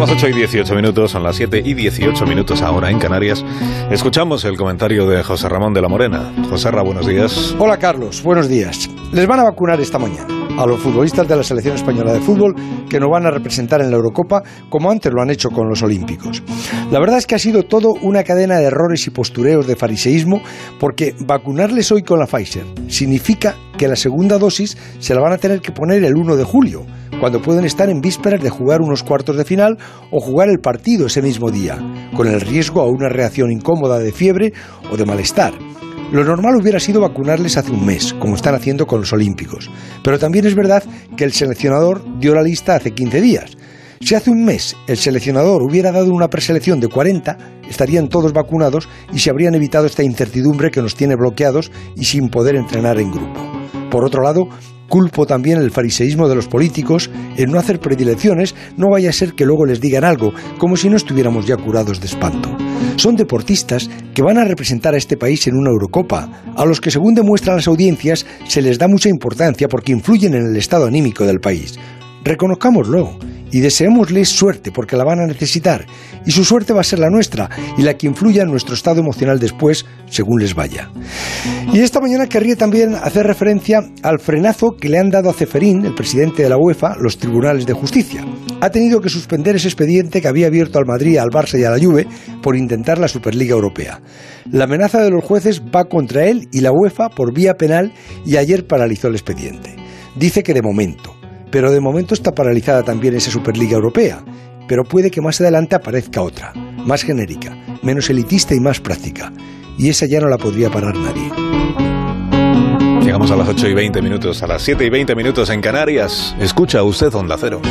las 8 y 18 minutos, son las 7 y 18 minutos ahora en Canarias. Escuchamos el comentario de José Ramón de la Morena. José Ramón, buenos días. Hola Carlos, buenos días. Les van a vacunar esta mañana a los futbolistas de la selección española de fútbol que nos van a representar en la Eurocopa como antes lo han hecho con los Olímpicos. La verdad es que ha sido todo una cadena de errores y postureos de fariseísmo porque vacunarles hoy con la Pfizer significa que la segunda dosis se la van a tener que poner el 1 de julio, cuando pueden estar en vísperas de jugar unos cuartos de final o jugar el partido ese mismo día, con el riesgo a una reacción incómoda de fiebre o de malestar. Lo normal hubiera sido vacunarles hace un mes, como están haciendo con los Olímpicos. Pero también es verdad que el seleccionador dio la lista hace 15 días. Si hace un mes el seleccionador hubiera dado una preselección de 40, estarían todos vacunados y se habrían evitado esta incertidumbre que nos tiene bloqueados y sin poder entrenar en grupo. Por otro lado, Culpo también el fariseísmo de los políticos en no hacer predilecciones, no vaya a ser que luego les digan algo, como si no estuviéramos ya curados de espanto. Son deportistas que van a representar a este país en una Eurocopa, a los que según demuestran las audiencias se les da mucha importancia porque influyen en el estado anímico del país. Reconozcámoslo y deseémosles suerte porque la van a necesitar y su suerte va a ser la nuestra y la que influya en nuestro estado emocional después según les vaya. Y esta mañana querría también hacer referencia al frenazo que le han dado a Ceferín, el presidente de la UEFA, los tribunales de justicia. Ha tenido que suspender ese expediente que había abierto al Madrid, al Barça y a la Juve por intentar la Superliga Europea. La amenaza de los jueces va contra él y la UEFA por vía penal y ayer paralizó el expediente. Dice que de momento, pero de momento está paralizada también esa Superliga Europea. Pero puede que más adelante aparezca otra, más genérica, menos elitista y más práctica. Y esa ya no la podría parar nadie. Llegamos a las 8 y 20 minutos, a las 7 y 20 minutos en Canarias. Escucha usted Onda Cero.